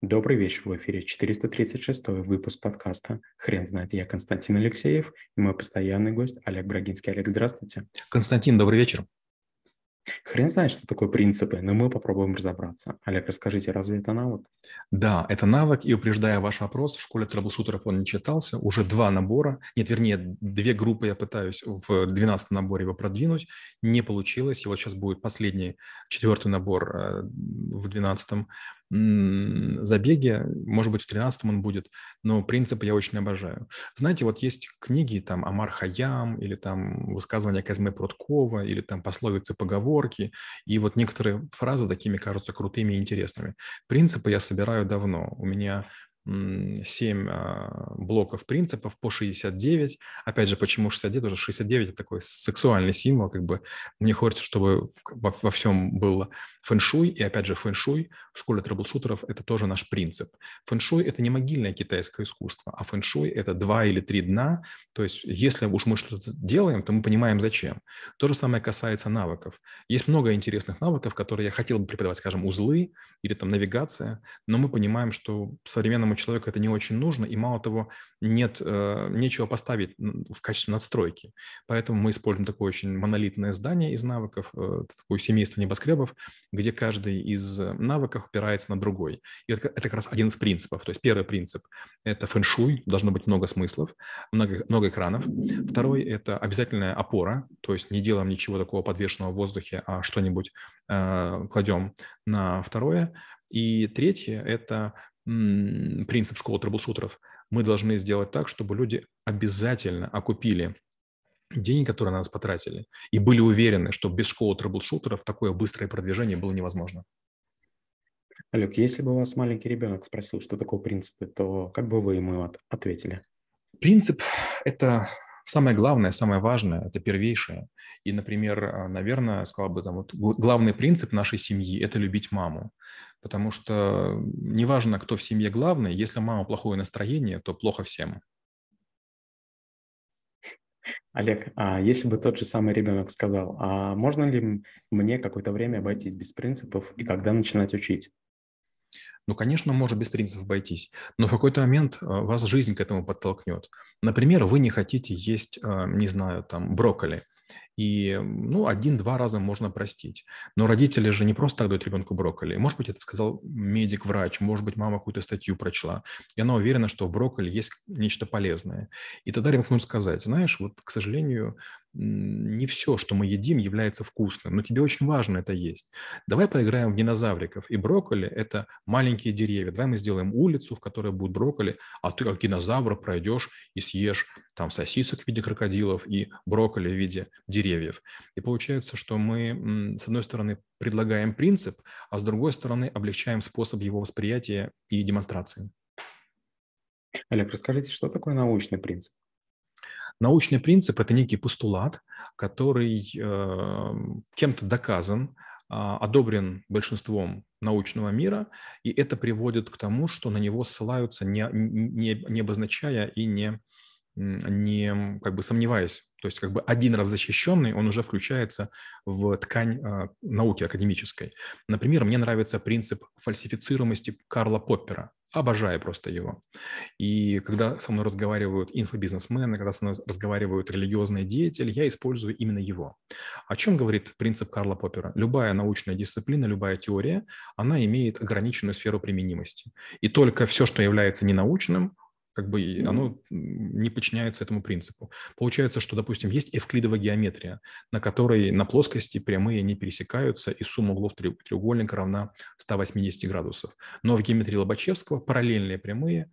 Добрый вечер, в эфире 436 выпуск подкаста «Хрен знает». Я Константин Алексеев и мой постоянный гость Олег Брагинский. Олег, здравствуйте. Константин, добрый вечер. Хрен знает, что такое принципы, но мы попробуем разобраться. Олег, расскажите, разве это навык? Да, это навык, и упреждая ваш вопрос, в школе трэблшутеров он не читался, уже два набора, нет, вернее, две группы я пытаюсь в 12 наборе его продвинуть, не получилось, и вот сейчас будет последний, четвертый набор э, в 12 забеге, может быть, в 13 он будет, но принципы я очень обожаю. Знаете, вот есть книги, там, Амар Хаям, или там высказывания Казьмы Пруткова, или там пословицы, поговорки, и вот некоторые фразы такими кажутся крутыми и интересными. Принципы я собираю давно. У меня 7 а, блоков принципов по 69. Опять же, почему 69? Потому что 69 – это такой сексуальный символ. Как бы мне хочется, чтобы во, во всем было фэншуй. И опять же, фэншуй в школе трэблшутеров – это тоже наш принцип. Фэншуй – это не могильное китайское искусство, а фэншуй – это два или три дна. То есть если уж мы что-то делаем, то мы понимаем, зачем. То же самое касается навыков. Есть много интересных навыков, которые я хотел бы преподавать, скажем, узлы или там навигация, но мы понимаем, что современному человеку это не очень нужно, и мало того, нет, э, нечего поставить в качестве надстройки. Поэтому мы используем такое очень монолитное здание из навыков, э, такое семейство небоскребов, где каждый из навыков опирается на другой. И это как раз один из принципов. То есть первый принцип – это фэншуй, должно быть много смыслов, много, много экранов. Второй – это обязательная опора, то есть не делаем ничего такого подвешенного в воздухе, а что-нибудь э, кладем на второе. И третье – это принцип школы трэблшутеров. Мы должны сделать так, чтобы люди обязательно окупили деньги, которые на нас потратили, и были уверены, что без школы трэблшутеров такое быстрое продвижение было невозможно. Олег, если бы у вас маленький ребенок спросил, что такое принципы, то как бы вы ему ответили? Принцип – это самое главное, самое важное, это первейшее. И, например, а, наверное, сказал бы, там, вот, главный принцип нашей семьи – это любить маму. Потому что неважно, кто в семье главный, если мама плохое настроение, то плохо всем. Олег, а если бы тот же самый ребенок сказал, а можно ли мне какое-то время обойтись без принципов и когда начинать учить? Ну, конечно, может без принципов обойтись, но в какой-то момент а, вас жизнь к этому подтолкнет. Например, вы не хотите есть, а, не знаю, там, брокколи – и, ну, один-два раза можно простить. Но родители же не просто так дают ребенку брокколи. Может быть, это сказал медик-врач, может быть, мама какую-то статью прочла, и она уверена, что в брокколи есть нечто полезное. И тогда ребенок может сказать, знаешь, вот, к сожалению, не все, что мы едим, является вкусным, но тебе очень важно это есть. Давай поиграем в динозавриков. И брокколи – это маленькие деревья. Давай мы сделаем улицу, в которой будет брокколи, а ты как динозавр пройдешь и съешь там сосисок в виде крокодилов и брокколи в виде деревьев. И получается, что мы, с одной стороны, предлагаем принцип, а с другой стороны, облегчаем способ его восприятия и демонстрации. Олег, расскажите, что такое научный принцип? Научный принцип – это некий постулат, который э, кем-то доказан, э, одобрен большинством научного мира, и это приводит к тому, что на него ссылаются, не, не, не обозначая и не, не как бы сомневаясь. То есть как бы один раз защищенный, он уже включается в ткань э, науки академической. Например, мне нравится принцип фальсифицируемости Карла Поппера. Обожаю просто его. И когда со мной разговаривают инфобизнесмены, когда со мной разговаривают религиозные деятели, я использую именно его. О чем говорит принцип Карла Поппера? Любая научная дисциплина, любая теория, она имеет ограниченную сферу применимости. И только все, что является ненаучным, как бы оно не подчиняется этому принципу. Получается, что, допустим, есть эвклидовая геометрия, на которой на плоскости прямые не пересекаются, и сумма углов треугольника равна 180 градусов. Но в геометрии Лобачевского параллельные прямые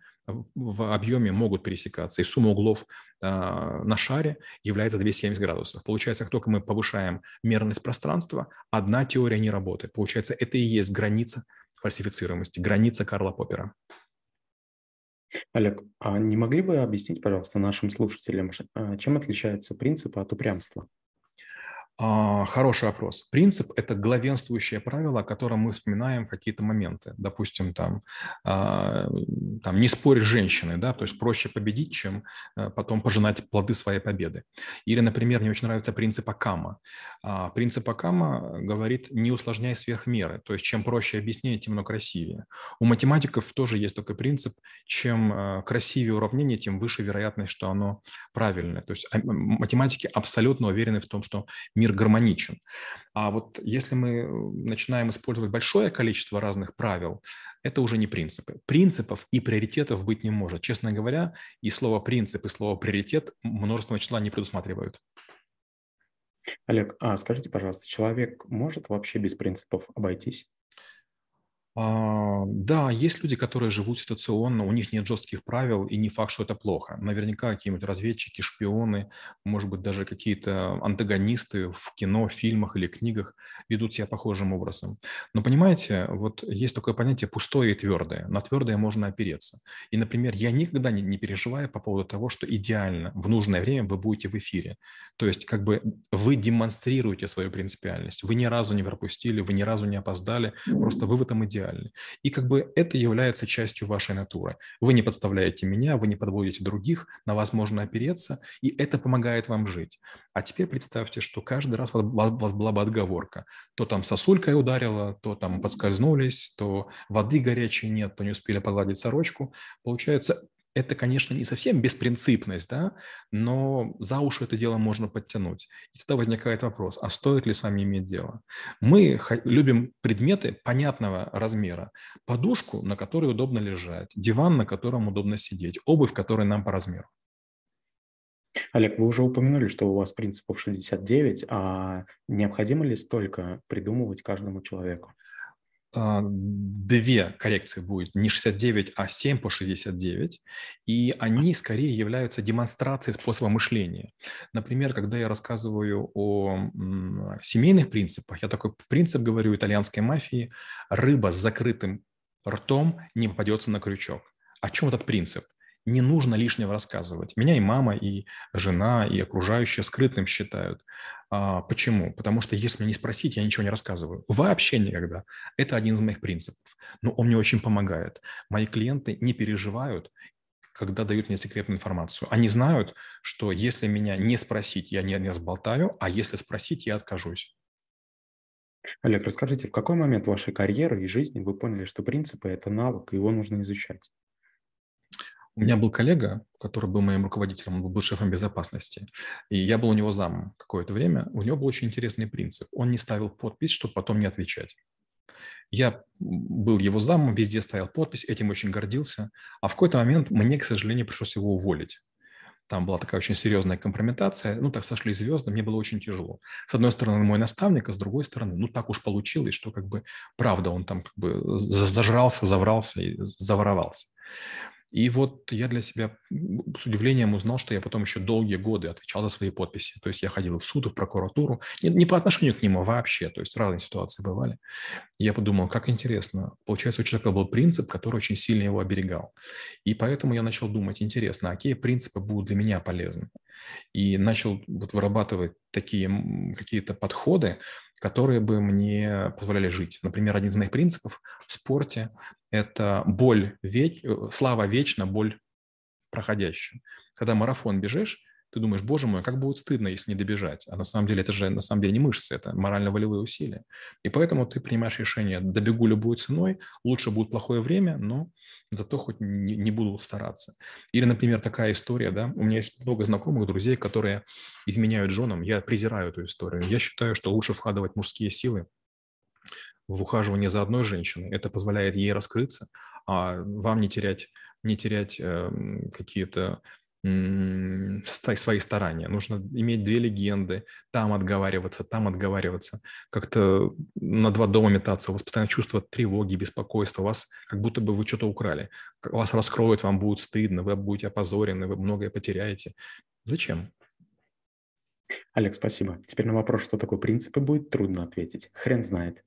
в объеме могут пересекаться, и сумма углов э, на шаре является 270 градусов. Получается, как только мы повышаем мерность пространства, одна теория не работает. Получается, это и есть граница фальсифицируемости, граница Карла Поппера. Олег, а не могли бы объяснить, пожалуйста, нашим слушателям, а, чем отличается принцип от упрямства? А, хороший вопрос. Принцип – это главенствующее правило, о котором мы вспоминаем какие-то моменты. Допустим, там, а, там не спорь с женщиной, да, то есть проще победить, чем а, потом пожинать плоды своей победы. Или, например, мне очень нравится принцип Акама. А, принцип Акама говорит «не усложняй сверх меры», то есть чем проще объяснение, тем оно красивее. У математиков тоже есть такой принцип, чем а, красивее уравнение, тем выше вероятность, что оно правильное. То есть математики абсолютно уверены в том, что мир мир гармоничен. А вот если мы э, начинаем использовать большое количество разных правил, это уже не принципы. Принципов и приоритетов быть не может. Честно говоря, и слово «принцип», и слово «приоритет» множество числа не предусматривают. Олег, а скажите, пожалуйста, человек может вообще без принципов обойтись? А, да, есть люди, которые живут ситуационно, у них нет жестких правил, и не факт, что это плохо. Наверняка какие-нибудь разведчики, шпионы, может быть, даже какие-то антагонисты в кино, фильмах или книгах ведут себя похожим образом. Но понимаете, вот есть такое понятие пустое и твердое. На твердое можно опереться. И, например, я никогда не, не переживаю по поводу того, что идеально в нужное время вы будете в эфире. То есть как бы вы демонстрируете свою принципиальность. Вы ни разу не пропустили, вы ни разу не опоздали, просто вы в этом идеале идеальны. И как бы это является частью вашей натуры. Вы не подставляете меня, вы не подводите других, на вас можно опереться, и это помогает вам жить. А теперь представьте, что каждый раз у вас была бы отговорка. То там сосулькой ударила, то там подскользнулись, то воды горячей нет, то не успели погладить сорочку. Получается, это, конечно, не совсем беспринципность, да, но за уши это дело можно подтянуть. И тогда возникает вопрос, а стоит ли с вами иметь дело? Мы любим предметы понятного размера. Подушку, на которой удобно лежать, диван, на котором удобно сидеть, обувь, которая нам по размеру. Олег, вы уже упомянули, что у вас принципов 69, а необходимо ли столько придумывать каждому человеку? А, две коррекции будет не 69, а 7 по 69, и они скорее являются демонстрацией способа мышления. Например, когда я рассказываю о семейных принципах, я такой принцип говорю итальянской мафии, рыба с закрытым ртом не попадется на крючок. О чем этот принцип? Не нужно лишнего рассказывать. Меня и мама, и жена, и окружающие скрытным считают. А, почему? Потому что если меня не спросить, я ничего не рассказываю. Вообще никогда. Это один из моих принципов. Но он мне очень помогает. Мои клиенты не переживают, когда дают мне секретную информацию. Они знают, что если меня не спросить, я не, не сболтаю, а если спросить, я откажусь. Олег, расскажите, в какой момент вашей карьеры и жизни вы поняли, что принципы – это навык, и его нужно изучать? У меня был коллега, который был моим руководителем, он был шефом безопасности, и я был у него замом какое-то время. У него был очень интересный принцип. Он не ставил подпись, чтобы потом не отвечать. Я был его замом, везде ставил подпись, этим очень гордился. А в какой-то момент мне, к сожалению, пришлось его уволить. Там была такая очень серьезная компрометация. Ну, так сошли звезды, мне было очень тяжело. С одной стороны, мой наставник, а с другой стороны, ну, так уж получилось, что как бы правда он там как бы зажрался, заврался и заворовался. И вот я для себя с удивлением узнал, что я потом еще долгие годы отвечал за свои подписи. То есть я ходил в суд, в прокуратуру, не, не по отношению к нему вообще, то есть разные ситуации бывали. Я подумал, как интересно. Получается, у человека был принцип, который очень сильно его оберегал. И поэтому я начал думать, интересно, а какие принципы будут для меня полезны? И начал вот вырабатывать такие какие-то подходы, которые бы мне позволяли жить. Например, один из моих принципов в спорте – это боль, веч... Э, слава вечна, боль проходящая. Когда марафон бежишь, ты думаешь, боже мой, как будет стыдно, если не добежать. А на самом деле это же на самом деле не мышцы, это морально-волевые усилия. И поэтому ты принимаешь решение, добегу любой ценой, лучше будет плохое время, но зато хоть не, не буду стараться. Или, например, такая история, да, у меня есть много знакомых, друзей, которые изменяют женам. Я презираю эту историю. Я считаю, что лучше вкладывать мужские силы в ухаживание за одной женщиной. Это позволяет ей раскрыться, а вам не терять, не терять э, какие-то свои старания. Нужно иметь две легенды, там отговариваться, там отговариваться, как-то на два дома метаться. У вас постоянно чувство тревоги, беспокойства, у вас как будто бы вы что-то украли. Вас раскроют, вам будет стыдно, вы будете опозорены, вы многое потеряете. Зачем? Олег, спасибо. Теперь на вопрос, что такое принципы, будет трудно ответить. Хрен знает.